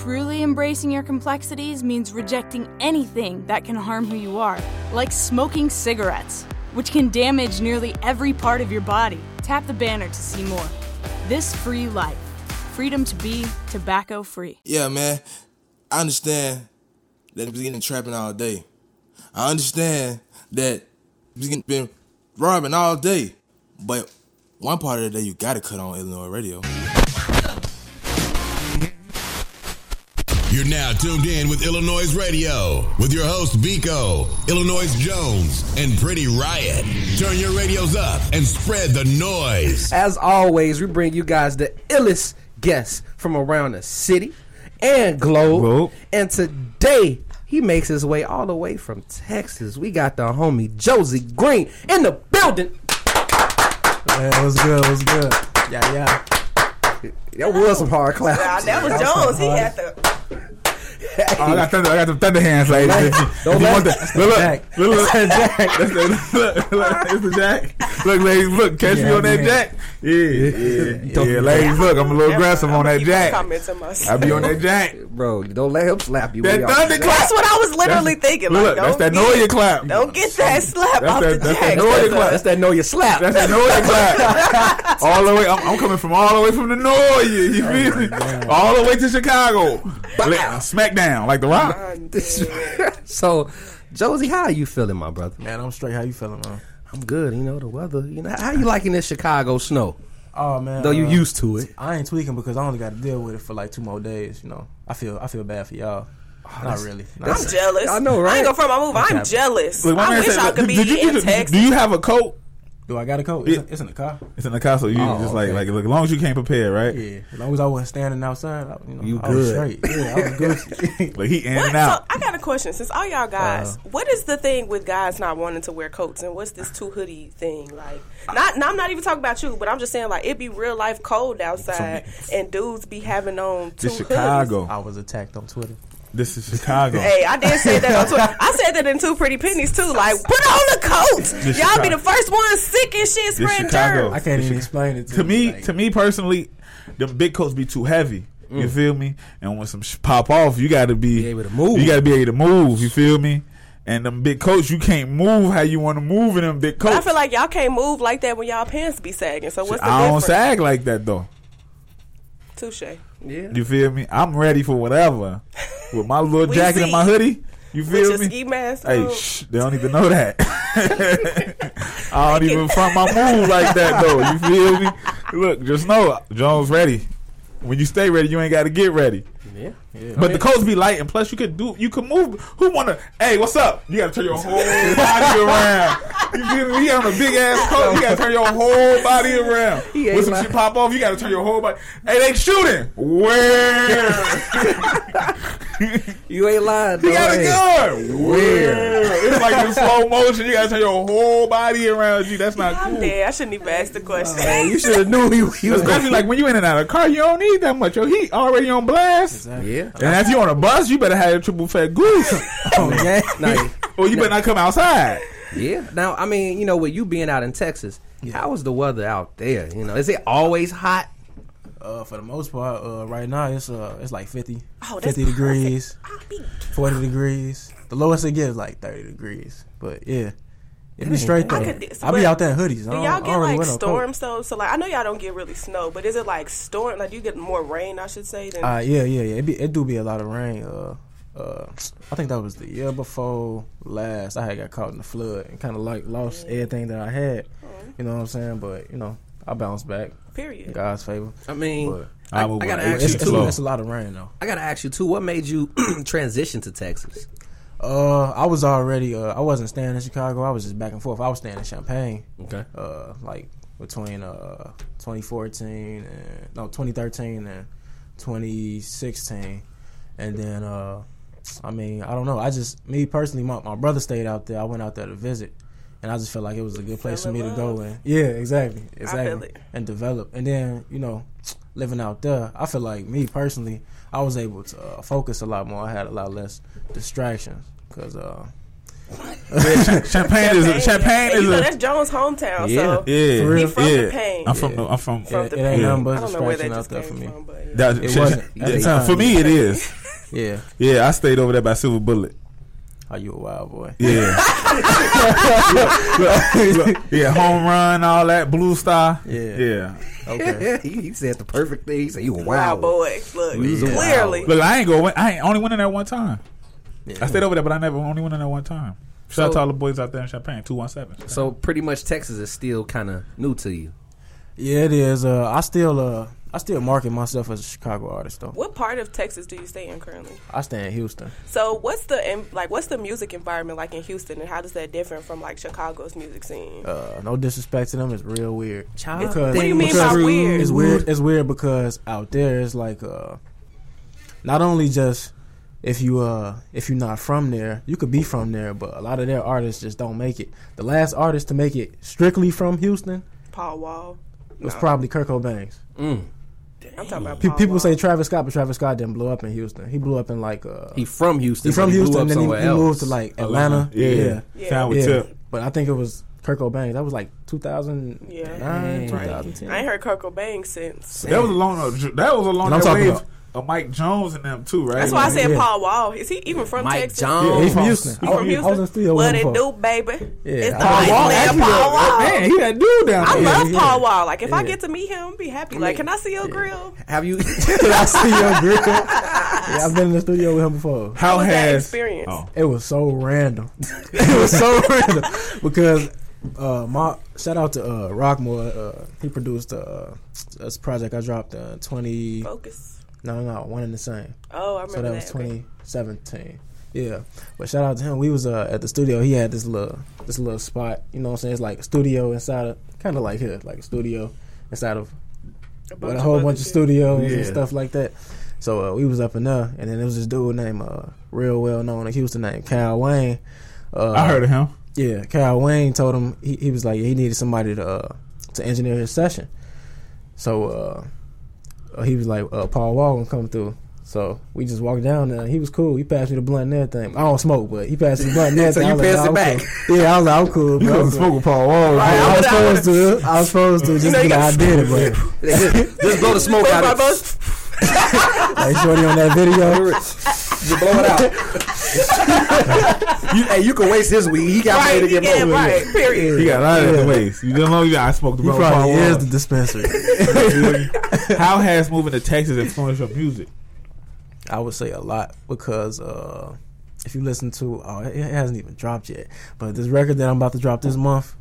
Truly embracing your complexities means rejecting anything that can harm who you are, like smoking cigarettes, which can damage nearly every part of your body. Tap the banner to see more. This free life. Freedom to be tobacco free. Yeah, man. I understand that he's getting trapping all day. I understand that he's been robbing all day. But one part of the day you gotta cut on iLLANOiZE radio. You're now tuned in with iLLANOiZE Radio with your host Biko, Illinois Jones, and Pretty Riot. Turn your radios up and spread the noise. As always, we bring you guys the illest guests from around the city and globe. Globe. And today, he makes his way all the way from Texas. We got the homie Josi Green in the building. Yeah, what's good? What's good? Yeah, yeah. That was some hard claps. Nah, that was Jones. He had the. Oh, I got thunder. I got the thunder hands, ladies. If you, if you Don't want let- the, look, look, Jack. look, look, Jack. That's the, look, look, it's the Jack. Look, ladies, look, catch me Yeah, on that. Jack. Yeah, yeah, Don't- yeah, ladies, look, I'm a little aggressive on that Jack. I myself. be on that Jack. Bro, don't let him slap you. That thunder clap. That's what I was literally That's- thinking. Look, Like, that's that don't Noya get- clap. Don't get that slap That's off that- the that's that jack. Noya clap. That's that know your slap. That's that Noya clap. all the way, I'm, I'm coming from all the way from the Noya. You feel oh me? All the way to Chicago. Like, Smack down like the Rock. so, Josi, how are you feeling, my brother? Man, I'm straight. How you feeling, man? I'm good. You know the weather. You know how you liking this Chicago snow? Oh man, Though you uh, used to it. I ain't tweaking because I only got to deal with it for like two more days. You know, I feel I feel bad for y'all. Not really. Not I'm jealous. I know, right? I right? ain't go from my move. I'm jealous. Look, I wish said, I could did be you- in do- Texas. Do you have a coat? Do I got a coat? It's, in, it's in the car. It's in the car, so you Oh, just like okay. like look, as long as you can't prepare, right? Yeah, as long as I wasn't standing outside, I, you know, You I was good. straight. Yeah, I was good. Like he in What? and So out. I got a question. Since all y'all guys, Uh-huh. what is the thing with guys not wanting to wear coats, and what's this two hoodie thing like? Not, no, I'm not even talking about you, but I'm just saying like it'd be real life cold outside, and dudes be having on two This hoodies. Chicago. I was attacked on Twitter. This is Chicago. Hey, I did say that on Twitter. I said that in two pretty pennies too. Like, put on a coat. This Y'all be the first ones sick and shit, spreading Chicago. germs. I can't even explain it to, to me, like- to me personally, them big coats be too heavy. You Mm. feel me? And when some sh- pop off, you got to be, Be able to move. You got to be able to move. You feel me? And them big coats, you can't move how you want to move in them big coats. I feel like y'all can't move like that when y'all pants be sagging. So what's the I don't difference? sag like that though. Touche. Yeah. You feel me? I'm ready for whatever. With my little jacket and my hoodie. You With feel your me? ski mask Hey, shh, they don't even know that. I don't even front my move like that though. You feel me? Look, just know Jones ready. When you stay ready, you ain't got to get ready. Yeah. But the coats be light, and plus you could do, you can move. Who wanna? Hey, what's up? You gotta turn your whole body around. You feel me? He on a big ass coat. You gotta turn your whole body around. He ain't When some shit pop off, you gotta turn your whole body. Hey, they shooting. Where? You ain't lying. He though, got a hey. gun. Where? It's like in slow motion. You gotta turn your whole body around you. That's not I'm cool. dead. I shouldn't even ask the question. Oh, hey, you should have knew he, he was Especially like when you in and out of a car, you don't need that much. Your heat already on blast. Yeah. And if you on a bus, you better have a triple fat goose. Oh, yeah. Nah, or you better not come outside. yeah. Now, I mean, you know, with you being out in Texas, how is the weather out there? You know, is it always hot? Uh, for the most part, uh, right now it's uh, it's like 50, Oh, 50 degrees, be 40 degrees. The lowest it gets is like 30 degrees. But yeah, it be straight though. I I, could- be out there in hoodies. Do y'all get like wear no coat. storms though? So like I know y'all don't get really snow, but is it like storm? Like do you get more rain? I should say. Than, Uh, yeah, yeah, yeah. It, be, it do be a lot of rain. Uh, uh, I think that was the year before last. I had got caught in the flood and kind of like lost everything that I had. You know what I'm saying? But you know, I bounced back. period. in God's favor. I mean, But I, I will I gotta ask it's, you it's, too. a, it's a lot of rain though. I gotta ask you too. What made you transition to Texas? Uh, I was already. Uh, I wasn't staying in Chicago. I was just back and forth. I was staying in Champaign. Okay. Uh, like between uh 2014 and no 2013 and 2016, and then uh, I mean I don't know. I just me personally, my my brother stayed out there. I went out there to visit. And I just felt like it was a good place for me in to go love. and yeah, exactly, feel exactly, it. and develop. And then you know, living out there, I feel like me personally, I was able to uh, focus a lot more. I had a lot less distractions because uh, Yeah, Champaign is Champaign is you know a that's Jones' hometown. Yeah. So yeah. For real? he from yeah. the pain. I'm from I'm from From It, the it ain't nothing but I a don't know where that distraction out just there for me. from, but yeah. that, It Cha- wasn't. Yeah, time. for me it is. Yeah. Yeah, I stayed over there by Silver Bullet. Are you a wild boy? Yeah. yeah, home run, all that, Blue Star. Yeah. Yeah. Okay. he, he said the perfect thing. He said you a Wow, wild boy. boy. Look, was a wild clearly. Look, I ain't go. I ain't only went in there one time. Yeah. I stayed over there, but I never only went in there one time. Shout out to all the boys out there in Champaign, two one seven. So pretty much Texas is still kind of new to you. Yeah, it is. Uh, I still uh, I still market myself as a Chicago artist though. What part of Texas do you stay in currently? I stay in Houston. So what's the like? What's the music environment like in Houston, and how does that differ from like Chicago's music scene? Uh, no disrespect to them, it's real weird. Child, Because- What do you mean by weird? It's weird. It's weird because out there it's like uh, not only just if you uh if you're not from there, you could be from there, but a lot of their artists just don't make it. The last artist to make it strictly from Houston Paul Wall. was No. probably Kirko Bangz. Mm. I'm talking about Paul people Wall. say Travis Scott, but Travis Scott didn't blow up in Houston. He blew up in like uh, He from Houston. he from but blew Houston, and then he, he moved to like Atlanta. Yeah. yeah. Yeah. Sound with Yeah, Tip. but I think it was Kirko Bangz. That was like 2009, Yeah. 2010. I ain't heard Kirko Bangz since. That was a long. That was a long And I'm talking wave about- of Mike Jones in them too, right? That's why I said Yeah. Paul Wall. Is he even from Mike Texas? Jones. Yeah, he's from Houston. He I, from was- I was in the studio What with it him before. do, baby? Yeah, It's the Paul Wall, actually, Paul Wall. Man, he that dude down there. I there. love yeah. Paul Wall. Like if I get to meet him, be happy. Like, can I see your grill? Have you? Can I see your grill. Yeah, I've been in the studio with him before. How was that has experience? Oh, It was so random. it was so random because uh, my shout out to uh, Rockmore. Uh, he produced uh, this project I dropped uh, twenty. Focus. No, no, one and the same. Oh, I remember that. So that was Okay. 2017. Yeah, but shout out to him. We was uh, at the studio. He had this little this little spot. You know what I'm saying? It's like a studio inside of kind of like here, like a studio inside of with bunch a whole other bunch of studios Yeah. and stuff like that. So uh, we was up in there, and then there was this dude named uh, real well known in Houston named Cal Wayne. Uh, I heard of him. Yeah, Cal Wayne told him he, he was like he needed somebody to uh, to engineer his session. So uh, he was like uh, Paul Wall gonna come through. So we just walked down there. He was cool. He passed me the blunt and everything. I don't smoke, but he passed me the blunt and everything. So you I was like, passed it I'm back?" cool." Yeah, I was like, I'm cool. You bro. couldn't smoke with Paul Wall. Right, I I was would've- supposed to. I was supposed to. Just know, you because I did it, but just blow the smoke out my of both- like shorty on that video. Just blow it out. you, hey, you can waste his weed. He got Right, money to get yeah, more. right. Period. He got a lot of Yeah. the ways. You don't know. You got I smoked the He blunt with Paul probably is Wall. the dispensary. How has moving to Texas influenced your music? I would say a lot because uh, if you listen to, oh, it it hasn't even dropped yet, but this record that I'm about to drop this month,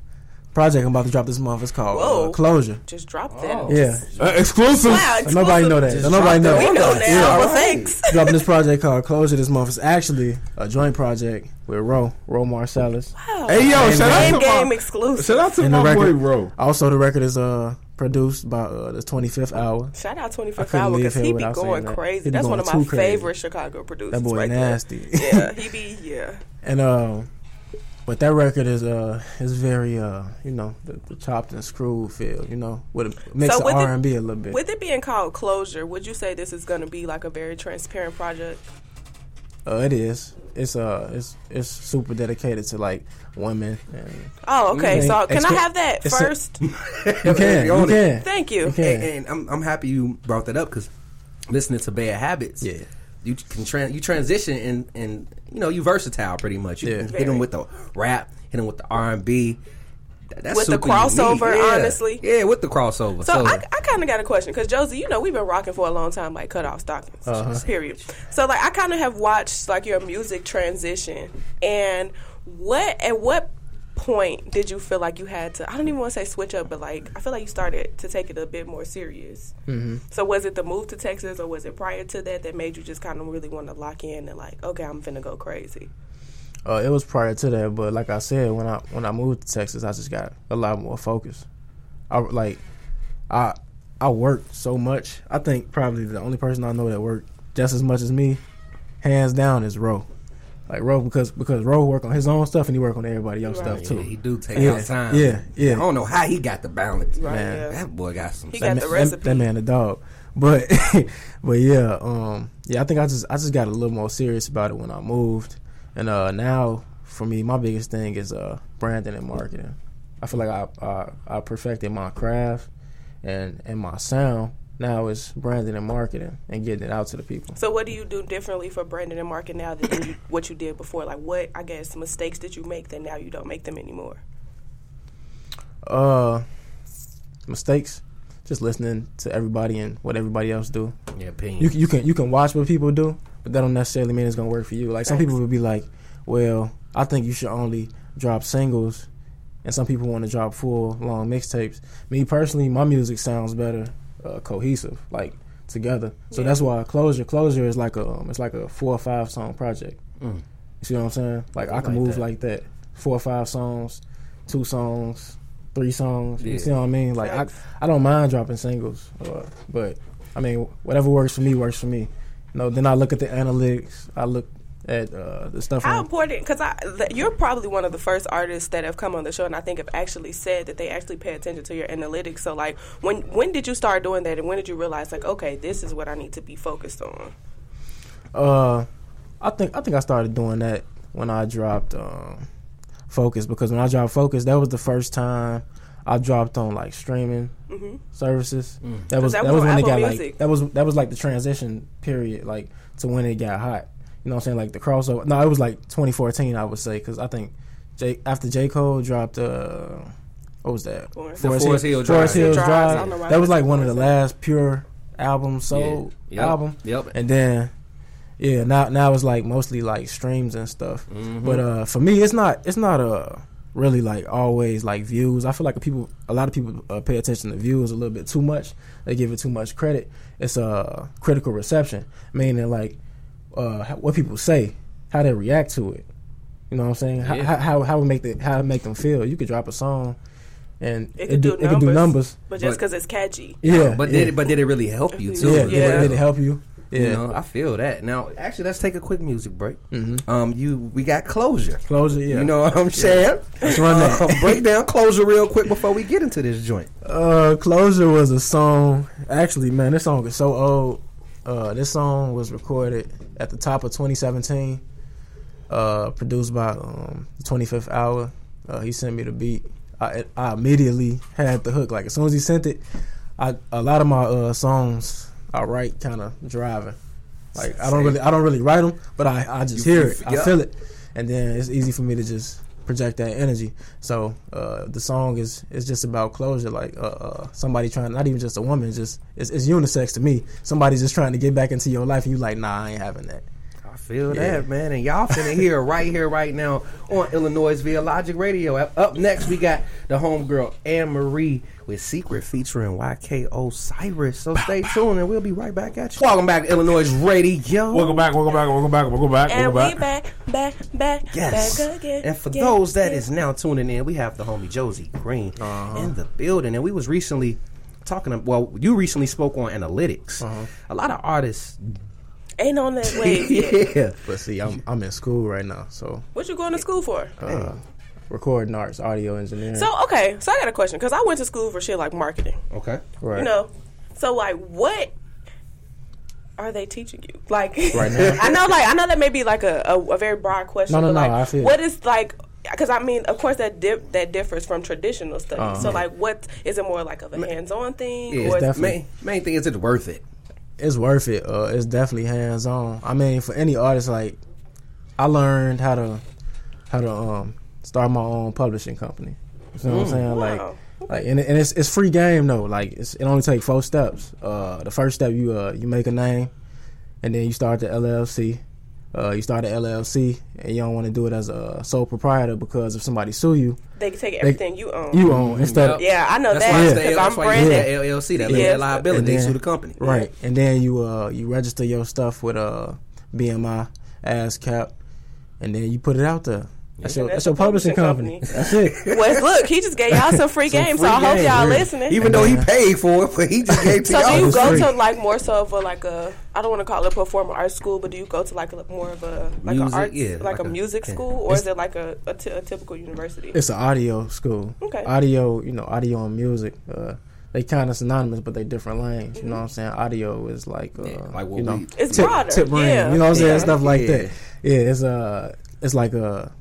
project I'm about to drop this month, is called uh, Closure. Just drop that. Yeah, Uh, exclusive. Wow, Don't nobody know that. Just Don't nobody know drop We know now, Yeah, but thanks. Dropping this project called Closure this month. It's actually a joint project with Ro, Ro Marsalis. Hey yo, shout Game out to game my, exclusive. shout out to And the my boy, record- bro. Also, the record is uh produced by uh, the 25th Hour. Shout out 25th Hour leave because here he be without saying going that. crazy. He be That's one of my too crazy. favorite Chicago producers. That boy right nasty. There. Yeah, he be yeah. And uh, but that record is uh is very uh you know the, the chopped and screwed feel you know with a mix So of it- R and B a little bit. With it being called Closure, would you say this is going to be like a very transparent project? uh, it is. It's uh it's it's super dedicated to like women and Oh, okay. Okay. So can I have that it's a- first? you can you can Thank you. you can And, and I'm I'm happy you brought that up because listening to Bad Habits, Yeah. You can tran you transition and and you know you versatile pretty much. You Yeah. can hit them with the rap, hit them with the R and B. That's With the crossover, Yeah. honestly. yeah, with the crossover. So I, I kind of got a question because Josi, you know, we've been rocking for a long time, like cut off stockings. Uh-huh. Period. So like, I kind of have watched like your music transition, and what at what point did you feel like you had to? I don't even want to say switch up, but like I feel like you started to take it a bit more serious. Mm-hmm. So was it the move to Texas, or was it prior to that that made you just kind of really want to lock in and like, okay, I'm finna go crazy? Uh, it was prior to that, but like I said, when I when I moved to Texas, I just got a lot more focus. I like I I worked so much. I think probably the only person I know that worked just as much as me, hands down, is Ro. Like Ro because because Ro work on his own stuff and he work on everybody else Right. stuff yeah, too. he do take Yeah. out time. Yeah, yeah. I don't know how he got the balance. Right. Man. yeah. That boy got some. He that, got the man, recipe. That, that man a dog. But but yeah, um yeah, I think I just I just got a little more serious about it when I moved. And uh now for me, my biggest thing is uh branding and marketing. I feel like I I, I perfected my craft and and my sound. Now it's branding and marketing and getting it out to the people. So what do you do differently for branding and marketing now than you, what you did before? Like what I guess mistakes did you make that now you don't make them anymore? Uh, mistakes. Just listening to everybody and what everybody else do. Yeah, opinion. You can- you can you can watch what people do, but that don't necessarily mean it's gonna work for you. Like some people would be like, "Well, I think you should only drop singles," and some people want to drop full long mixtapes. Me personally, my music sounds better uh, cohesive, like together. So Yeah. that's why closure closure is like a um, it's like a four or five song project. Mm. You see what I'm saying? Like I can like move that. like that, four or five songs, two songs, three songs. Yeah. You see what I mean? Like I I don't mind dropping singles, uh, but I mean, whatever works for me works for me. You know, then I look at the analytics. I look at uh, the stuff. How on, important? Because I, you're probably one of the first artists that have come on the show, and I think have actually said that they actually pay attention to your analytics. So, like, when when did you start doing that, and when did you realize, like, okay, this is what I need to be focused on? uh, I think I think I started doing that when I dropped um, Focus because when I dropped Focus, that was the first time I dropped on like streaming hmm services. That was that that, was was on when it got Music. like that was that was like the transition period, like to when it got hot. You know what I'm saying? Like the crossover. No, it was like 2014, I would say, because I think J, after J Cole dropped, uh, what was that? Forest. The Forest Hill Drive. Forest Hills Drive. Drive. I don't know why That was like one of the last pure albums sold Yeah. Yep. album. Yep. And then, yeah, now now it's like mostly like streams and stuff. Mm-hmm. But uh, for me, it's not it's not uh really like always like views. I feel like people a lot of people uh, pay attention to views a little bit too much. They give it too much credit. It's a uh, critical reception, meaning like uh, what people say, how they react to it. You know what I'm saying? How Yeah. How, how how it make the, how it make them feel. You could drop a song, and It could do it could do numbers. numbers. But just because it's catchy, Yeah, But yeah. did it? But did it really help you too? yeah, Yeah. Did, it, did it help you? Yeah. You know, I feel that. Now, actually, let's take a quick music break. Mhm. Um, you we got closure. Closure, yeah. You know what I'm saying? Let's run that. Uh, break down closure real quick before we get into this joint. Uh, Closure was a song. Actually, man, this song is so old. Uh, this song was recorded at the top of 2017. Uh, produced by um, 25th Hour. Uh, he sent me the beat. I, I immediately had the hook. Like as soon as he sent it, I a lot of my uh, songs I write kind of driving. Like I don't really I don't really write them, but I I just You- hear it. I feel it, and then it's easy for me to just project that energy. So uh, the song is is just about closure. Like uh, uh, somebody trying, not even just a woman, just it's, it's unisex to me. Somebody just trying to get back into your life, and you like, nah, I ain't having that. I feel Yeah. that, man. And y'all finna hear right here, right now on Illinois via Logic Radio. Up- Up next, we got the homegirl Ann Marie with Secret featuring YK Osiris. So stay tuned, and we'll be right back at you. Welcome back to iLLANOiZE Radio. Welcome back, welcome back, welcome back, welcome back, and welcome we back. back, back, back, Yes. back again. And for Yeah, those that yeah. is now tuning in, we have the homie Josi Green Uh-huh. in the building, and we was recently talking. Well, you recently spoke on analytics. Uh-huh. A lot of artists, ain't on that wave yeah, But see, I'm I'm in school right now, so What you going to school for? uh, recording arts, audio engineering. So okay, so I got a question because I went to school for shit like marketing. okay. right. You know, so like what are they teaching you? Like Right now? I know, like I know that may be like a, a, a very broad question. No, no, but no, like, I feel what is like? Because I mean, of course, that dip, that differs from traditional studies. Uh-huh. So like, what is it more like of a hands-on thing? Yeah, or definitely- main main thing is it's worth it. it's worth it. Uh, it's definitely hands on. I mean, for any artist, like I learned how to how to um start my own publishing company. You know what I'm saying? Like, Wow. like, and, and it's it's free game though. Like, it's, it only take four steps. Uh, the first step you uh you make a name, and then you start the LLC. Uh, you start the LLC, and you don't want to do it as a sole proprietor because if somebody sue you, they can take everything you own. you own instead of yeah, I know That's that why it's the, because that's I'm why you branded. need that LLC, that Yeah. liability. And They sue the company. Right, and then you uh you register your stuff with uh BMI, ASCAP, and then you put it out there. That's your that's that's your a publishing publishing company. That's it. Wes, look, he just gave y'all some free Some game, free so I hope game, y'all really. listening. Even though he paid for it, but he just gave to so do y'all. you go free. to like more so of a like a I don't want to call it a performing arts school, but do you go to like a, like of a like Music, a arts yeah, like, like a, a- music yeah. school or is it like a, a, t- a typical university? It's an audio school. Okay. Audio, you know, audio and music. Uh, they kind of synonymous, but they different lanes. You know what I'm saying? Audio is like, uh, Yeah, like what you know, we- It's tip, broader, tip ring. yeah. You know what I'm saying? Yeah. Stuff like Yeah. that. Yeah, it's uh, it's like a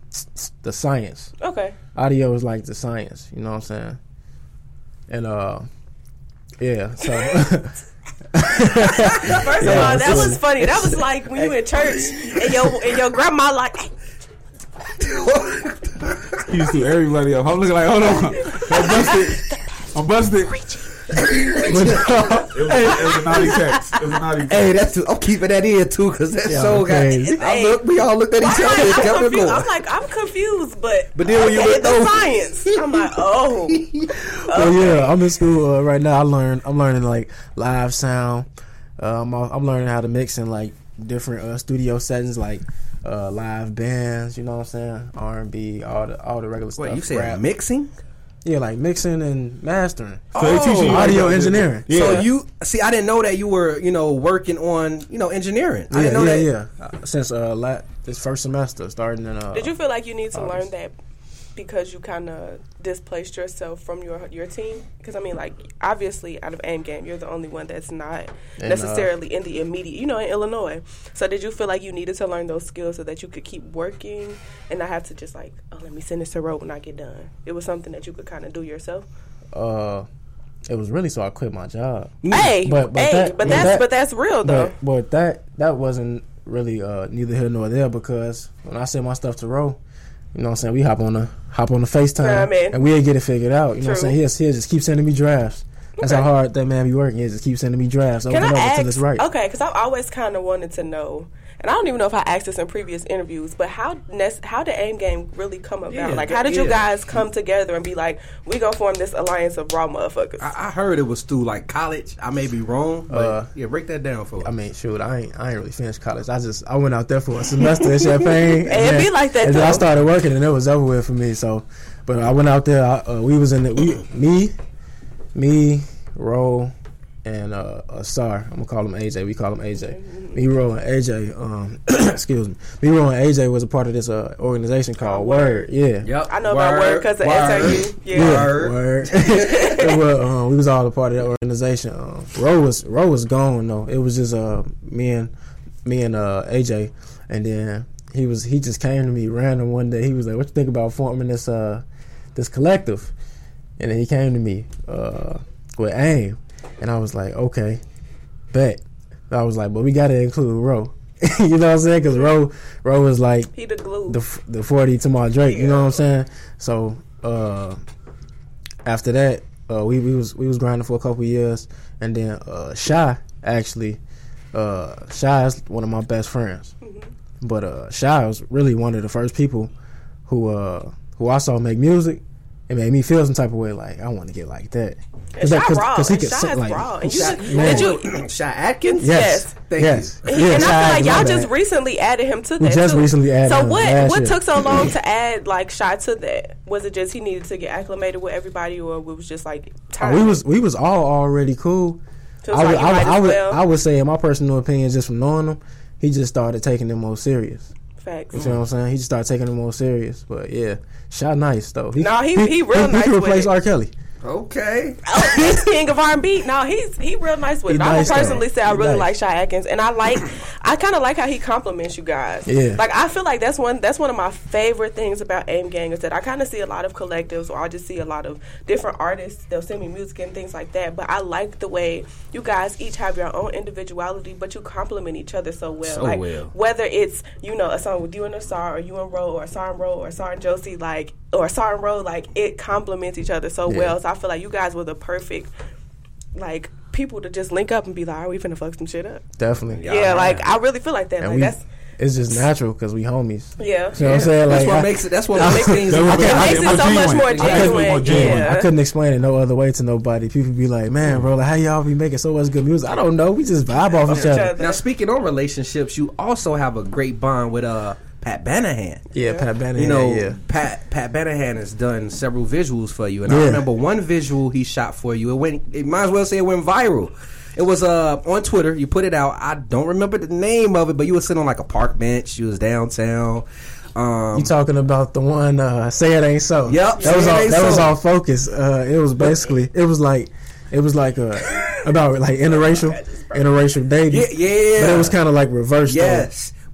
the science. Okay. Audio is like the science. You know what I'm saying? And uh, yeah. So First of all, that was funny. That was like when you in church and your and your grandma like, "Hey, He used to everybody up. I'm looking like, hold on. I'm busted. I'm busted. It, was, it was a naughty text. It was a naughty text. Hey, that's too, I'm keeping that in too because that's Yeah, show got. crazy. I look, we all looked at each I'm, other and like, kept I'm, it confused. going. I'm like, I'm confused, but But then when you okay, look the science, I'm like, oh, Well, yeah, I'm in school uh, right now. I learn. I'm learning like live sound. Um, I'm I'm learning how to mix in like different uh, studio settings, like uh, live bands. You know what I'm saying? R and B, all the all the regular Wait, stuff. you said rap. mixing? Yeah, like mixing and mastering. So they teach you audio like, engineering. Yeah. So you see, I didn't know that you were, you know, working on, you know, engineering. I didn't know yeah, that. yeah. Uh, since uh, la- this first semester, starting in uh, did you feel like you need to learn that because you kind of displaced yourself from your your team? Because I mean, like, obviously, out of aim game, you're the only one that's not And, uh, necessarily in the immediate, you know, in Illinois. So did you feel like you needed to learn those skills so that you could keep working and not have to just like, oh, let me send this to road when I get done? It was something that you could kind of do yourself. uh, it was really so I quit my job. Hey, But- but hey, that- but that's that- but that's real though. But but that that wasn't really uh, neither here nor there because when I sent my stuff to Ro, you know what I'm saying, we hop on the hop on the FaceTime Yeah, and we'll get it figured out. You know what I'm saying? He'll, he'll just keep sending me drafts. That's Okay. how hard that man be working. He just keep sending me drafts over Can and I over ask? it's right. Okay, because I've always kind of wanted to know, and I don't even know if I asked this in previous interviews, but how how did Aim Game really come about? Yeah, like, how did you guys come together and be like, we gonna form this alliance of raw motherfuckers? I, I heard it was through like college. I may be wrong, but Uh, yeah, break that down for us. I mean, shoot, I ain't, I ain't really finished college. I just, I went out there for a semester in Champaign. and it be like that, And then I started working, and it was over with for me. So, but I went out there. I, uh, we was in the, we, me, me, Ro, and uh, uh, Star. I'm gonna call him AJ. We call him AJ. Me, Ro, and AJ. Um, excuse me. Me, Ro, and AJ was a part of this uh, organization called Word. Yeah. yep, I know about word because of SRU. Yeah. Yeah, Word. word. well, um, we was all a part of that organization. Um, Ro was Ro was gone though. It was just uh me and me and uh AJ, and then he was he just came to me random one day. He was like, "What you think about forming this uh this collective?" And then he came to me uh with AIM, and I was like, "Okay, bet." I was like, "But we got to include Ro." you know what I'm saying? Because Ro Ro was like He the glue. the the forty to my Drake. You know what I'm saying? So uh, after that, uh, we we was we was grinding for a couple years, and then uh, Shy actually, uh, Shy is one of my best friends, but uh, Shy was really one of the first people who uh who I saw make music. It made me feel some type of way, like I want to get like that. and that- Shy raw. he and could Shy sing, like- raw. And you, Shy- did Man. you? Shy Atkins. Yes, Thank yes, And, Yeah, and I feel like y'all just bad. recently added him to that. We that. just too. recently added So him what? last What year. took so long to add like Shy to that? Was it just he needed to get acclimated with everybody, or it was just like Oh, we was we was all already cool. So I would, like you I, would, I, would, well. I would say, in my personal opinion, just from knowing him, he just started taking them more serious. Facts. You see what I'm saying? He just started taking it more serious. But yeah, shot nice though. He, No, he- he real he, nice can with replace. R. Kelly. Okay. Oh, he's king of R&B. No, he's he real nice with He it. I nice, would personally though. say I He really nice. like Shy Atkins, and I like, I kind of like how he compliments you guys. Yeah. like I feel like that's one that's one of my favorite things about Aim Gang is that I kind of see a lot of collectives, or I just see a lot of different artists. They'll send me music and things like that. But I like the way you guys each have your own individuality, but you complement each other so well. So like well. whether it's you know a song with you and Asar, or you and Ro, or Asar and Ro, or Asar and Josi, like or Asar and Ro, like it complements each other so Yeah. well. So I feel like you guys were the perfect like people to just link up and be like, "Are we finna fuck some shit up?" Definitely. Yeah, like I really feel like that. and like we, that's it's just natural because we homies. yeah. You know what I'm saying? That's Like, what I, makes it. That's what makes things. That was- It I- makes I- it so much more I couldn't more genuine. genuine. Yeah. I couldn't explain it no other way to nobody. People be like, "Man, bro, like how y'all be making so much good music?" I don't know. We just vibe off each Each other. other. Now, speaking on relationships, you also have a great bond with uh Pat Banahan. Yeah, Pat Banahan. You know, yeah. Pat Pat Banahan has done several visuals for you, and I remember one visual he shot for you. It went. It might as well say it went viral. It was uh on Twitter. You put it out. I don't remember the name of it, but you were sitting on like a park bench. You was downtown. Um, You talking about the one? Uh, say it ain't so. Yep, that was all. Ain't That was all focus. Uh, it was basically. It was like. It was like uh about like interracial, interracial dating. Yeah, yeah. But it was kind of like reversed. though.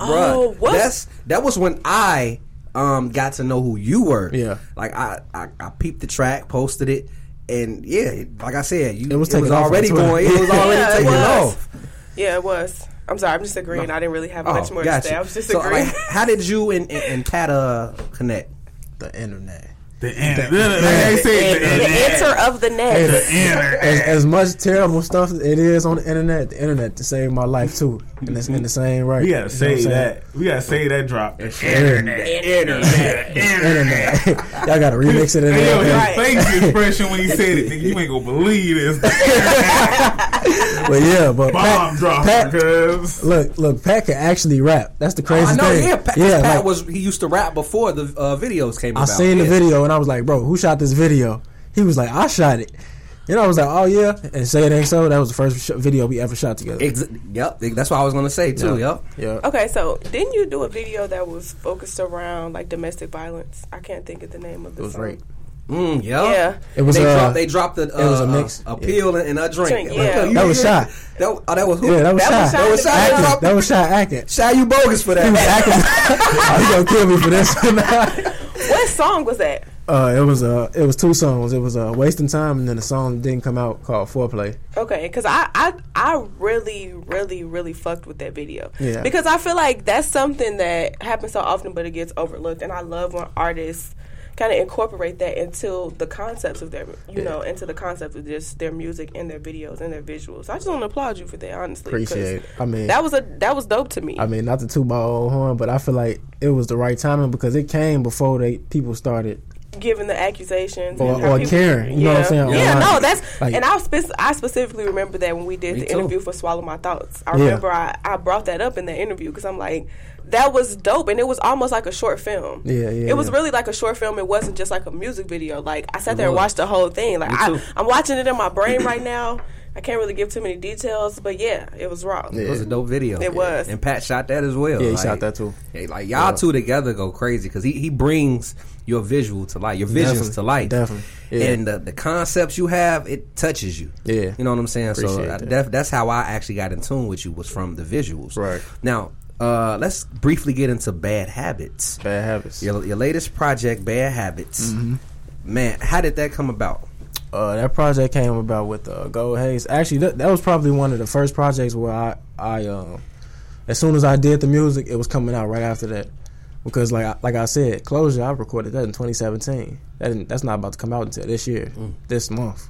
Yes, Oh, bruh. That's that was when I um got to know who you were. Yeah. like I I, I peeped the track, posted it, and yeah, like I said, you, It was taking off on already Twitter. going. It was already Yeah, taking was. off. Yeah, it was. I'm sorry, I'm just agreeing. I didn't really have much more to say. I was just so, agreeing. like, how did you and, and, and Pat uh, connect? The internet. The end. Like they say, the the end. enter of the net. The As, as much terrible stuff it is on the internet, the internet saved my life too. And it's in the same right. We gotta You say what I'm saying? that. We gotta say that drop. Internet. Internet. Internet. Y'all gotta remix it in Hey, yo, his there. Face expression when he said it, nigga, you ain't gonna believe this. But yeah, but Bomb Pat, dropper, Pat, cuz. look, look, Pat can actually rap. That's the I crazy know, thing. yeah. Pat, yeah, Pat like, was he used to rap before the uh, videos came out. I about. seen the video and I was like, bro, who shot this video? He was like, I shot it. You know, I was like, oh yeah, and say it ain't so. That was the first sh- video we ever shot together. Ex- yep, that's what I was gonna say too. Yeah. Yep. Yeah. Okay, so didn't you do a video that was focused around like domestic violence? I can't think of the name of the It was song. rape. Mm, yeah. Yeah. It was, they uh, dropped. They dropped the. Uh, it was a mix. A, a pill and a drink. Drink, yeah. That was you- Shy. That, oh, that was who? Yeah, that was That was shy. Shy That was in the Shy. video. Acting. That was shy acting. Shy, you bogus for He was that. acting. oh, he gonna kill me for this. What song was that? Uh, it was uh, it was two songs. It was uh, wasting time, and then a song didn't come out called foreplay. Okay, because I, I I really really really fucked with that video. Yeah. Because I feel like that's something that happens so often, but it gets overlooked, and I love when artists kind of incorporate that into the concepts of their you know into the concept of just their music and their videos and their visuals. I just want to applaud you for that, honestly. Appreciate it. I mean, That was a that was dope to me. I mean, not to toot my old horn, but I feel like it was the right timing because it came before they people started. Given the accusations Or- or people- caring, you know what I'm saying, Yeah, online. no, that's Like- and I spec- I specifically remember that when we did the too. interview for Swallow My Thoughts. I Yeah. remember I, I brought that up in that interview because I'm like, that was dope, and it was almost like a short film. Yeah, yeah, It was yeah. really like a short film. It wasn't just like a music video. Like I sat there and watched the whole thing. Like I. I'm watching it in my brain right now. I can't really give too many details, but yeah, it was raw. It was a dope video. It was. and Pat shot that as well. Yeah, he Like, shot that too. hey, like y'all two together go crazy because he, he brings your visual to life, your visions Definitely, to life, definitely, yeah. And the, the concepts you have, it touches you. Yeah. you know what I'm saying. so Appreciate I, that. def- that's how I actually got in tune with you was from the visuals. Right. now, uh, let's briefly get into bad habits. Bad habits. Your, your latest project, Bad Habits. Mm-hmm. Man, how did that come about? Uh, that project came about with uh, Gold Haze. Actually, that, that was probably one of the first projects where I, I, um, as soon as I did the music, it was coming out right after that. Because like, I- like I said, Closure, I recorded that in 2017. That didn't, that's not about to come out until this year, this month.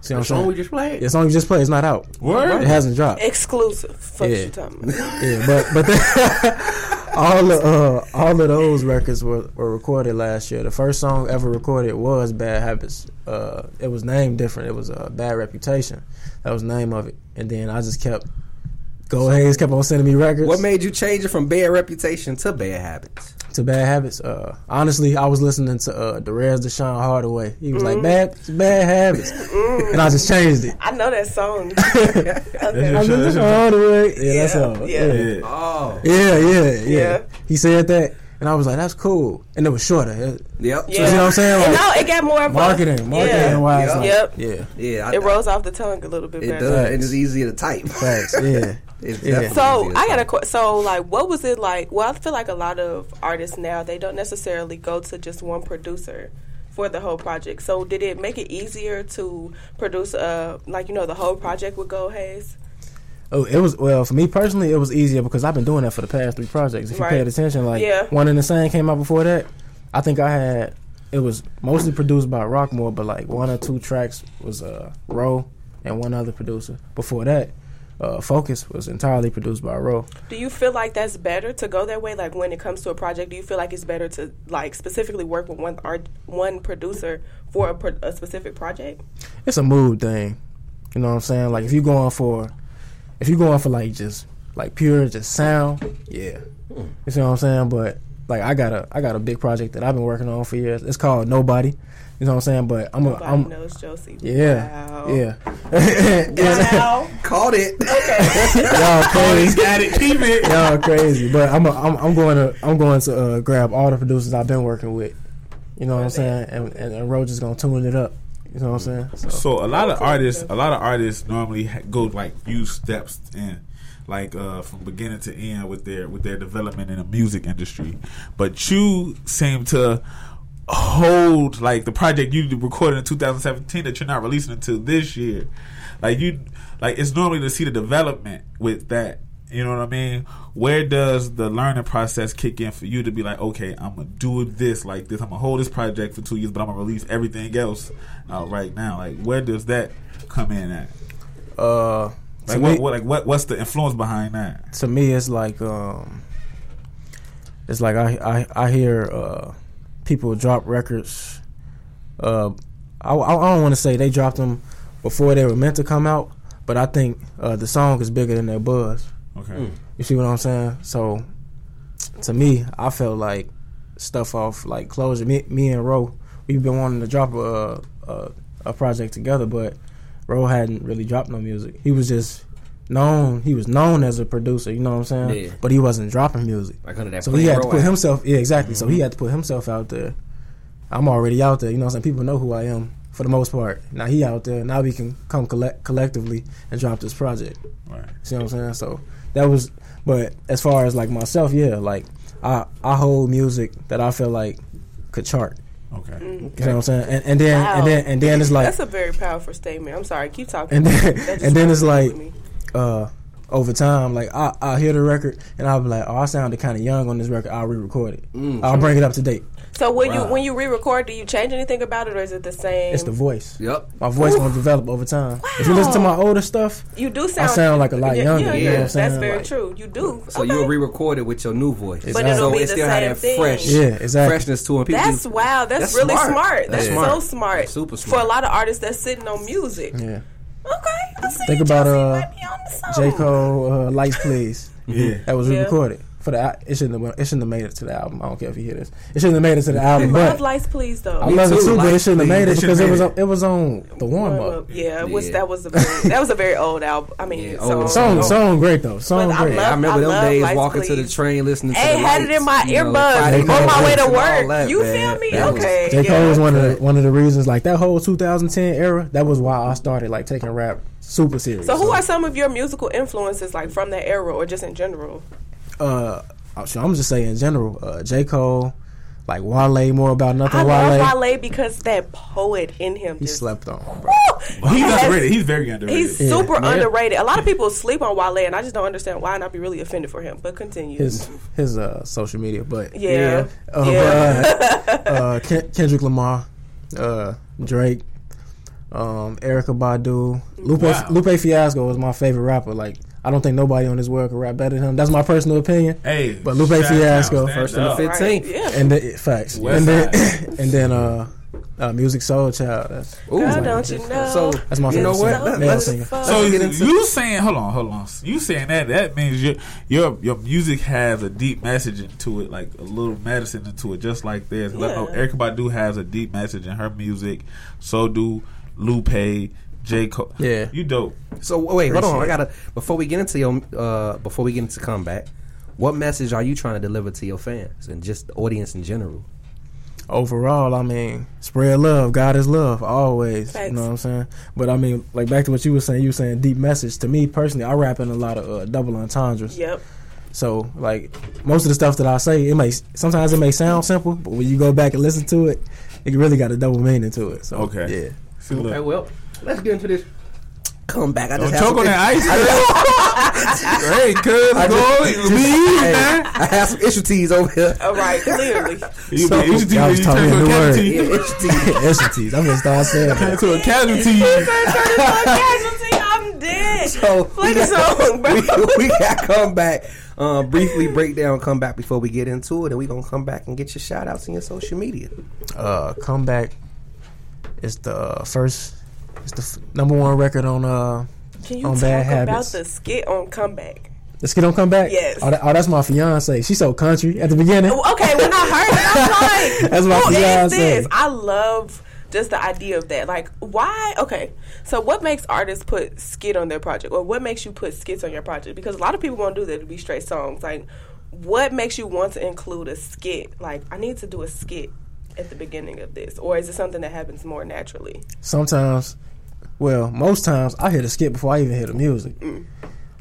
See what I'm The song saying? we just played. the song you just played is not out. Word? It hasn't dropped. Exclusive. Fuck Yeah. you talking about. Yeah, but but then, all of uh, all of those records were, were recorded last year. The first song ever recorded was Bad Habits. Uh, it was named different. It was uh, Bad Reputation. That was the name of it. And then I just kept Go Hayes kept on sending me records. What made you change it from bad reputation to bad habits? To Bad Habits? Uh, honestly, I was listening to uh, Derez De'Shon Hardaway. He was Mm. like Bad Bad Habits, and I just changed it. I know that song. I okay. was Sure, De'Shon. Hardaway. Yeah, that's Yeah, all. yeah. Yeah. Oh, Yeah, yeah, yeah, Yeah. He said that, and I was like, "That's cool." And it was shorter. It- yep. Yeah. You know what I'm saying? Like, no, it got more of a- marketing, marketing Yeah. wise. Yeah. like, Yep. Yeah. Yeah, I, It rolls off the tongue a little bit It better. does, and it's easier to type. Facts. Yeah. It's Yeah. So I got a qu- so like what was it like? Well, I feel like a lot of artists now they don't necessarily go to just one producer for the whole project. So did it make it easier to produce uh like you know the whole project with Go Haze? Oh, it was well for me personally. It was easier because I've been doing that for the past three projects. If you paid attention, like Yeah. one in the same came out before that. I think I had it was mostly produced by Rockmore, but like one or two tracks was uh Ro and one other producer. Before that, uh Focus was entirely produced by Ro. Do you feel like that's better to go that way? Like when it comes to a project, do you feel like it's better to like specifically work with one art one producer for a, pro- a specific project? It's a mood thing. You know what I'm saying? Like if you're going for if you're going for like just like pure just sound, yeah. You see what I'm saying? But like I got a I got a big project that I've been working on for years. It's called Nobody. You know what I'm saying? But I'm a Nobody I'm knows Josi. yeah. Wow. Yeah. Wow. Called it. Okay. Y'all crazy. Got it. Keep it. Y'all crazy. But I'm a, I'm I'm going to I'm going to uh, grab all the producers I've been working with. You know what I'm saying? And and, and Roach is gonna tune it up. You know what I'm saying? So, So a lot of artists, a lot of artists normally ha- go like few steps in. like uh, from beginning to end with their with their development in the music industry. But you seem to hold like the project you recorded in 2017 that you're not releasing until this year. Like you, like it's normally to see the development with that. You know what I mean? Where does the learning process kick in for you to be like, okay, I'm gonna do this like this. I'm gonna hold this project for two years, but I'm gonna release everything else uh, right now. Like, where does that come in at? Uh, Like, what, me- what, like, what, what's the influence behind that? to me it's like um it's like I I, I hear uh people drop records uh I, I I don't want to say they dropped them before they were meant to come out but I think uh the song is bigger than their buzz. Okay. you see what I'm saying? So to me I felt like stuff off like closure. Me, me and Ro we've been wanting to drop a, a a project together but Ro hadn't really dropped no music. He was just known he was known as a producer you know what I'm saying Yeah. but he wasn't dropping music Like under that so he had to put Road himself yeah exactly so he mm-hmm. had to put himself out there I'm already out there you know what I'm saying people know who I am for the most part now he out there now we can come collect collectively and drop this project Right. See what I'm saying? So that was, but as far as like myself, yeah, like I I hold music that I feel like could chart. Okay. Mm-hmm. You know what I'm saying? And, and then Wow. and then and then it's like That's a very powerful statement. I'm sorry. Keep talking. and then and then it's like me. Uh over time, like I I hear the record and I'll be like, oh, I sounded kind of young on this record. I'll re-record it. I'll bring it up to date. So when you when you re-record, do you change anything about it, or is it the same? It's the voice. Yep. My voice gonna develop over time. If you listen to my older stuff, you do sound. I sound like a lot yeah, younger, Yeah, you know what I'm that's very Like- true. You do. So okay. you'll re-record it with your new voice. But it'll so be it the still have same that thing. fresh, Yeah, exactly. freshness to it. People That's do- wow. That's, That's really smart. smart. That's That's, smart. so smart. That's super For a lot of artists that's sitting on music. yeah. Okay, I see Think you, about, Jesse, uh, might be on the song. J Cole, uh, "Lights Please." Yeah. That was Yeah. re-recorded for the. al- It shouldn't have. It shouldn't have made it to the album. I don't care if you hear this. It shouldn't have made it to the I album. love But lights, please though. I love it too, too. But it shouldn't have made it It because it was. on- It was on the warm Warm up. up. Yeah, it was Yeah. that was a very, that was a very old album. I mean, Yeah, song. Song, song, great though. Song, But I great. love- I remember I them days Lights, walking to the train listening to the had it in my lights, you know, earbuds on my way to work. that, You man. feel me? That was- Okay. J Cole yeah. was one of the one of the reasons. Like that whole 2010 era. That was why I started like taking rap super serious. So, who are some of your musical influences, like from that era, or just in general? Uh, I'm I'm just saying in general. Uh, J Cole, like Wale, more about nothing. I Wale, love Wale because that poet in him. he just, slept on. Bro. Woo! He's Yes. underrated. He's very underrated. He's Yeah. super Yeah. underrated. A lot of people sleep on Wale, and I just don't understand why, and I'd be really offended for him. But continue. His his uh social media, but yeah, Uh, yeah. but, uh, Ken- Kendrick Lamar, uh, Drake, um, Erykah Badu, Lupe Wow. Lupe Fiasco was my favorite rapper. Like I don't think nobody on this world can rap better than him. That's my personal opinion. Hey, But Lupe Fiasco, first and up. the Right. 15th. Yeah. And then facts, West and then Side. and then uh, uh, Musiq Soulchild. That's Ooh. Girl, don't you know? So That's my you know favorite what? singer. Let- Male let's- singer. So Let's you saying? Hold on, hold on. You saying that? That means your your your music has a deep message into it, like a little medicine into it, just like this. 'Cause I know Yeah. Erykah Badu has a deep message in her music. So do Lupe, J Cole. Yeah. you dope. So wait, hold on. I gotta before we get into your uh before we get into comeback, what message are you trying to deliver to your fans and just the audience in general? overall, I mean, spread love. God is love, always. Thanks. You know what I'm saying? But I mean, like back to what you were saying. You were saying deep message. To me personally, I rap in a lot of uh, double entendres. Yep. So like most of the stuff that I say, it may sometimes it may sound simple, but when you go back and listen to it, it really got a double meaning to it. So Okay. yeah. See, look. Okay, well, let's get into this comeback. I Don't just choke on that ice. hey, cuz go leave, Hey, man. I have some issue teas over here. All right. Clearly. You, So- you, you, you, Y'all was you taught turn to a word. casualty. Yeah, issue teas. Entities. I'm gonna start saying Turn that. to a casualty. casualty. I'm dead. So Play we the got- song, bro. we, we got come back. Uh, briefly break down come back before we get into it, and we gonna come back and get your shout outs in your social media. Uh, comeback is the first. It's the f- number one record on uh. Can you On talk Bad about the skit on comeback? Let's get on comeback. Yes. Oh, that, oh, that's my fiance. She's so country at the beginning. Oh, Okay, when I heard it, I was like, That's my "Who is fiance. this?" I love just the idea of that. Like, why? Okay, so what makes artists put skit on their project, or what makes you put skits on your project? Because a lot of people won't do that to be straight songs. Like, what makes you want to include a skit? Like, I need to do a skit at the beginning of this, or is it something that happens more naturally? Sometimes, well, most times I hear the skit before I even hear the music. Mm.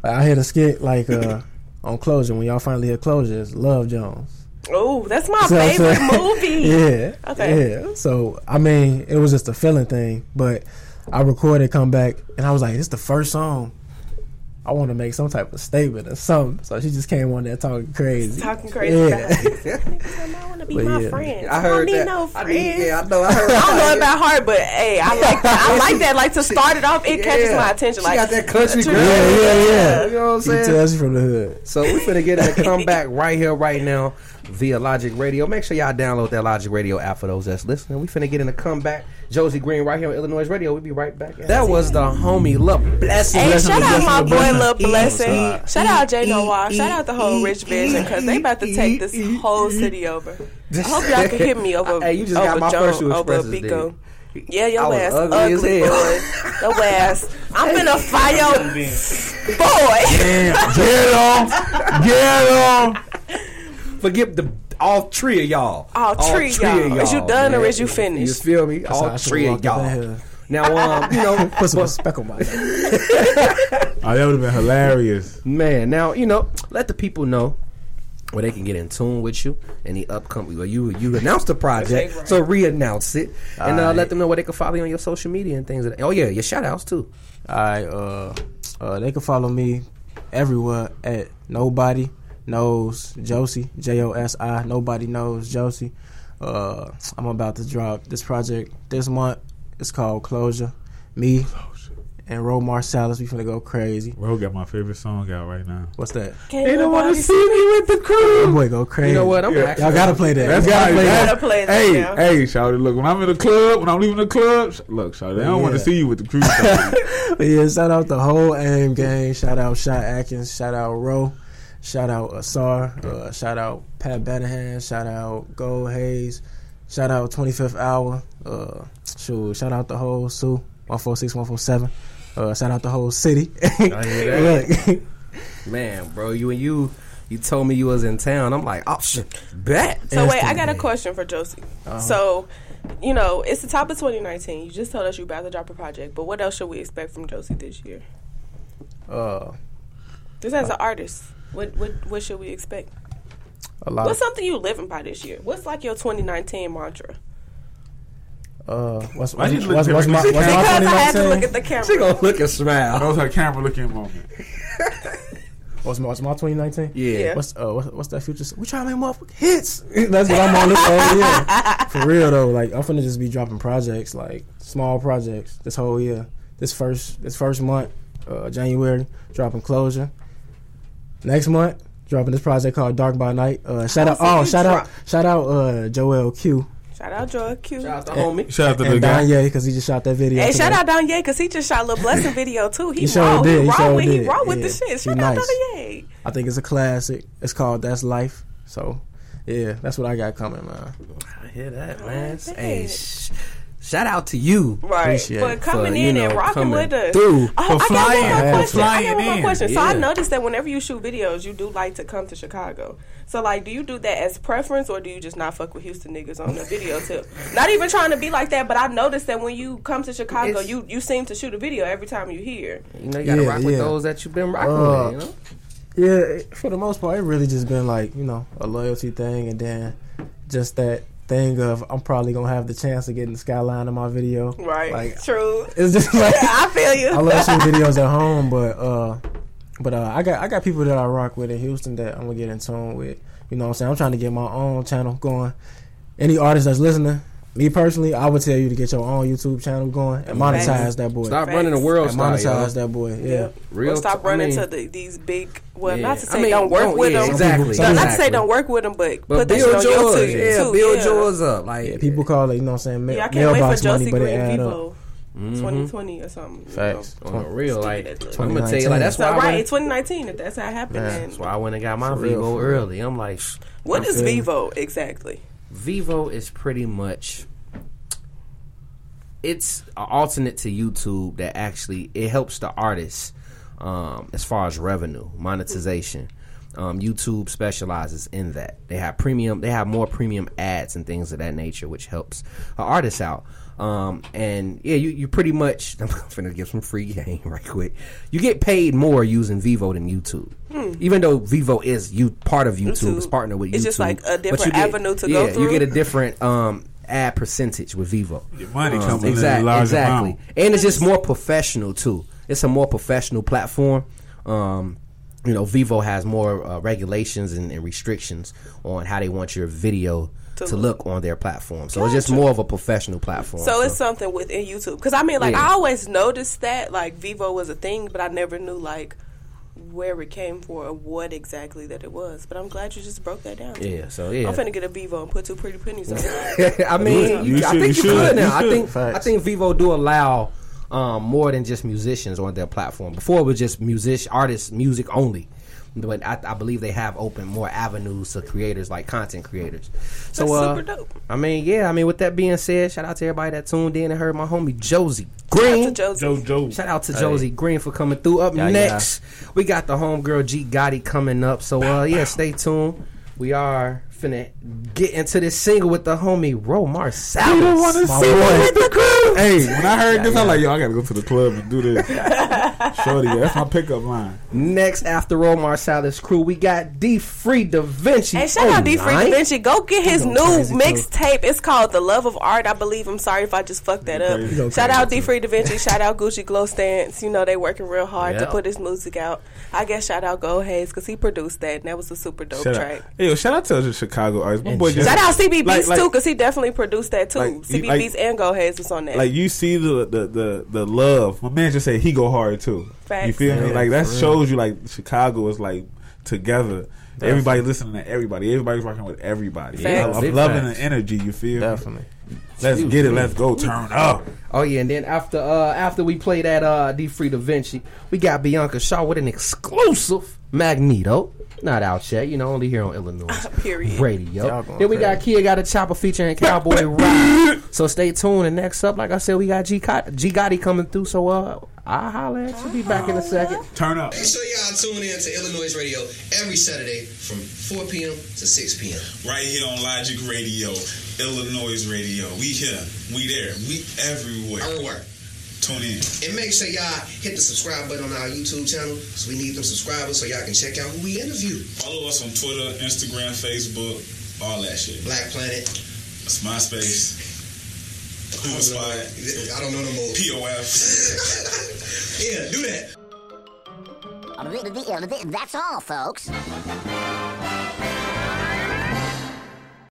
Like, I hit a skit like uh, on Closure when y'all finally hear Closure. It's Love Jones. Oh, that's my So favorite saying- movie. Yeah. Okay. Yeah. So I mean, it was just a feeling thing, but I recorded, come back, and I was like, "This is the first song." I want to make some type of statement or something. So she just came on there talking crazy. Talking crazy. Yeah. I want to be But my yeah. friend. I heard don't need that. no I friends. need, yeah, I know. I heard. I don't know about her, but hey, I like I like that. Like to start it off, it catches Yeah. my attention. She Like got that country True. girl. Yeah, yeah, yeah. You know what I'm saying? She saying? tells you from the hood. So we finna get in a comeback right here, right now, via Logic Radio. Make sure y'all download that Logic Radio app for those that's listening. We finna get in a comeback. Josi Green right here on iLLANOiZE Radio. We'll be right back. That was the homie Lil Blessing. Hey, Blessing, shout out blessing, my boy blessing. Lil Blessing. E- Shout out J E- Noir. E- Shout out the whole E- Rich Vision because they about to take this E- whole city over. I hope y'all can hear me over Hey, you just over got my Joan, first two over Biko. dude. Yeah, your ass ugly ugly, boy. Your ass. I'm finna fire your boy. Get on, get on. Forget the all three of y'all. All three of y'all. Is you done or man. is you finished? You feel me? how All three of walked up in y'all. Now, um, you know, Put some respect on my name. Oh, that would have been hilarious. Man, now you know. Let the people know where they can get in tune with you and the upcoming. Well, you you announced the project, so re-announce it and uh, Alright. let them know where they can follow you on your social media and things. Like that. Oh yeah, your shout outs too. All right, uh, uh, they can follow me everywhere at Nobody Knows Josi, J O S I. Nobody Knows Josi. Uh, I'm about to drop this project this month. It's called Closure. Me and Ro Marsalis, we finna go crazy. Bro got my favorite song out right now. What's that? They don't want to see me with the crew. That boy go crazy. You know what? I'm Yeah. actually, Y'all gotta play that. That's you gotta play you that. gotta play that Hey, now. hey, Shawty, look, when I'm in the club, when I'm leaving the club, sh- look, Shawty, I don't want to see you with the crew. But yeah, shout out the whole AIM gang. Shout out Shot Atkins. Shout out Ro. Shout out Asar. Uh, shout out Pat Benahan. Shout out Gold Hayes. Shout out 25th Hour. Uh, shoot, shout out the whole Sue 146 147. Uh, shout out the whole city. Look, man, bro. You and you, you told me you was in town. I'm like, oh shit, bet. So wait, I got a question for Josi. Uh-huh. So, you know, it's the top of 2019. You just told us you about to drop a project, but what else should we expect from Josi this year? uh, Just as an artist, what what what should we expect? a lot. What's something you living by this year? What's like your 2019 mantra? uh, what's, Why what's, you what's, what's my, different? what's my Because I had to 2019? look at the camera. She gonna look and smile. That was her camera looking moment. What's my, what's my 2019? Yeah. Yeah. What's uh what's, what's that future? We try to make motherfucking hits. That's what I'm on this whole year. For real though, like I'm finna just be dropping projects, like small projects, this whole year. This first this first month, uh, January, dropping closure. Next month, dropping this project called Dark by Night. Uh, shout out, so oh you shout drop- out, shout out, uh, Joel Q Shout out Joy Q. Shout out to homie. Shout out to the and guy. Don because he just shot that video. Hey, shout out Don Ye because he just shot Lil Blessing video too. He, He sure raw. did, He he raw sure with he did, raw with yeah. the shit. He Shout out nice. Don Ye. I think it's a classic. It's called That's Life. So, yeah, that's what I got coming, man. I hear that, man. bet. Hey, sh- shout out to you. Right, Appreciate but coming for, you in and rocking with us. through. Oh, For I got flying, one more question. I flying got one more question. So I noticed that whenever you shoot videos, you do like to come to Chicago. So like, do you do that as preference, or do you just not fuck with Houston niggas on the video tip? Not even trying to be like that, but I noticed that when you come to Chicago, It's- you you seem to shoot a video every time you here. You know, you gotta Yeah, rock with yeah. those that you've been rocking Uh, with. You know. Yeah, for the most part, it really just been like you know a loyalty thing, and then just that thing of I'm probably gonna have the chance of getting the skyline in my video. Right. Like True. it's just like I feel you. I love shooting videos at home, but uh, but uh, I got I got people that I rock with in Houston that I'm gonna get in tune with. You know what I'm saying? I'm trying to get my own channel going. Any artist that's listening, me personally, I would tell you to get your own YouTube channel going and monetize Facts. that boy. Stop Facts. running the world and star, monetize yo. that boy. Yeah. Yeah. Real or stop t- I running mean- to the, these big. Well, Yeah. not to I say mean, don't work don't- with yeah, them. exactly, No, not to say don't work with them, but, But put that shit build on yours, YouTube yeah, too. build yeah. yours up. Like Yeah, people call it, you know what I'm saying, ma- Yeah, I can't wait for money, Josi but it Green add up. Mm-hmm. Vevo. 2020 or something. you Facts. know. on the real, like that I'm gonna tell you, like that's So why I right, went, 2019. If that's how it happened, Yeah. then that's why I went and got my For Vevo real. early. I'm like, sh- what is feel you. Vevo exactly? Vevo is pretty much it's an alternate to YouTube that actually it helps the artists um, as far as revenue monetization. Um, YouTube specializes in that. They have premium. They have more premium ads and things of that nature, which helps an artist out. Um, and yeah, you, you pretty much. I'm gonna give some free game right quick. You get paid more using Vevo than YouTube, even though Vevo is you part of YouTube, Hmm. YouTube. is partnered with YouTube. It's just like a but different you get- avenue to yeah, go through. you get a different um ad percentage with Vevo. Your money Um, comes in a exact- large exactly, amount. and it's just more professional too. It's a more professional platform. Um, you know, Vevo has more uh, regulations and, and restrictions on how they want your video To to, look on their platform. So it's just more of a professional platform. So it's something within YouTube. Because I mean, like Yeah. I always noticed that like Vevo was a thing, but I never knew like where it came for or what exactly that it was. But I'm glad you just broke that down. yeah. So yeah. I'm finna get a Vevo and put two pretty pennies on it. I mean, You you, I should- think you you, should. could now. You I think should. I think Vevo do allow um, more than just musicians on their platform. Before it was just music artists, music only. But I, I believe they have opened more avenues to creators like content creators. So That's uh, dope. I mean, yeah. I mean, with that being said, shout out to everybody that tuned in and heard my homie Josi Shout Green. out to Josi. Joe Joe. Shout out to Josi Green for coming through. Up Yeah, next, we got the homegirl G Gotti coming up. So uh yeah, stay tuned. We are finna get into this single with the homie Ro Marsalis. You don't wanna My see boy. me with the crew. Hey, when I heard Yeah, this, yeah. I'm like, yo, I gotta go to the club and do this. Shorty, that's my pickup line. Next after Ro Marsalis crew, we got D Free Da Vinci. Hey, shout out D Free Da. Vinci. Go get his new mixtape. It's called The Love of Art, I believe. I'm sorry if I just fucked that up. crazy. You go Shout crazy, out D Free Da Vinci. Shout out Gucci Glow Stance. You know, they working real hard to put his music out. I guess shout out Go Hayes because he produced that, and that was a super dope Shout track. out, hey, yo, shout out to the Chicago artists. My boy just Shout out CB Like- Beats like- too, because he definitely produced that too. Like, CB like- Beats and Go Hayes was on that. like you see the, the the the love. My man just said he go hard too. Facts. You feel me? Like that for real. shows you like Chicago is like together. Everybody listening to everybody. Everybody's working with everybody. Facts. I'm Big loving facts. the energy. You feel? me? Definitely. Let's get it. Let's go. Turn up. Oh yeah, and then after uh after we play that uh D Free Da Vinci, we got Bianca Shaw with an exclusive Magneto. Not out yet, you know, only here on iLLANOiZE Period. Radio. Then we got crazy. Kia got a chopper featuring Cowboy Rock. So stay tuned. And next up, like I said, we got G, G Gotti coming through. So uh, I'll holler at you. Be back in a second. Turn up. Make sure y'all tune in to iLLANOiZE Radio every Saturday from 4 p.m. to 6 p.m. right here on Logic Radio, iLLANOiZE Radio. We here, we there, we everywhere. Everywhere. Tune in. And make sure y'all hit the subscribe button on our YouTube channel so we need them subscribers so y'all can check out who we interview. Follow us on Twitter, Instagram, Facebook, all that shit. Black Planet. That's MySpace, I Who's don't know- Spot, I don't know no more. POF. yeah, do that. That's all, folks.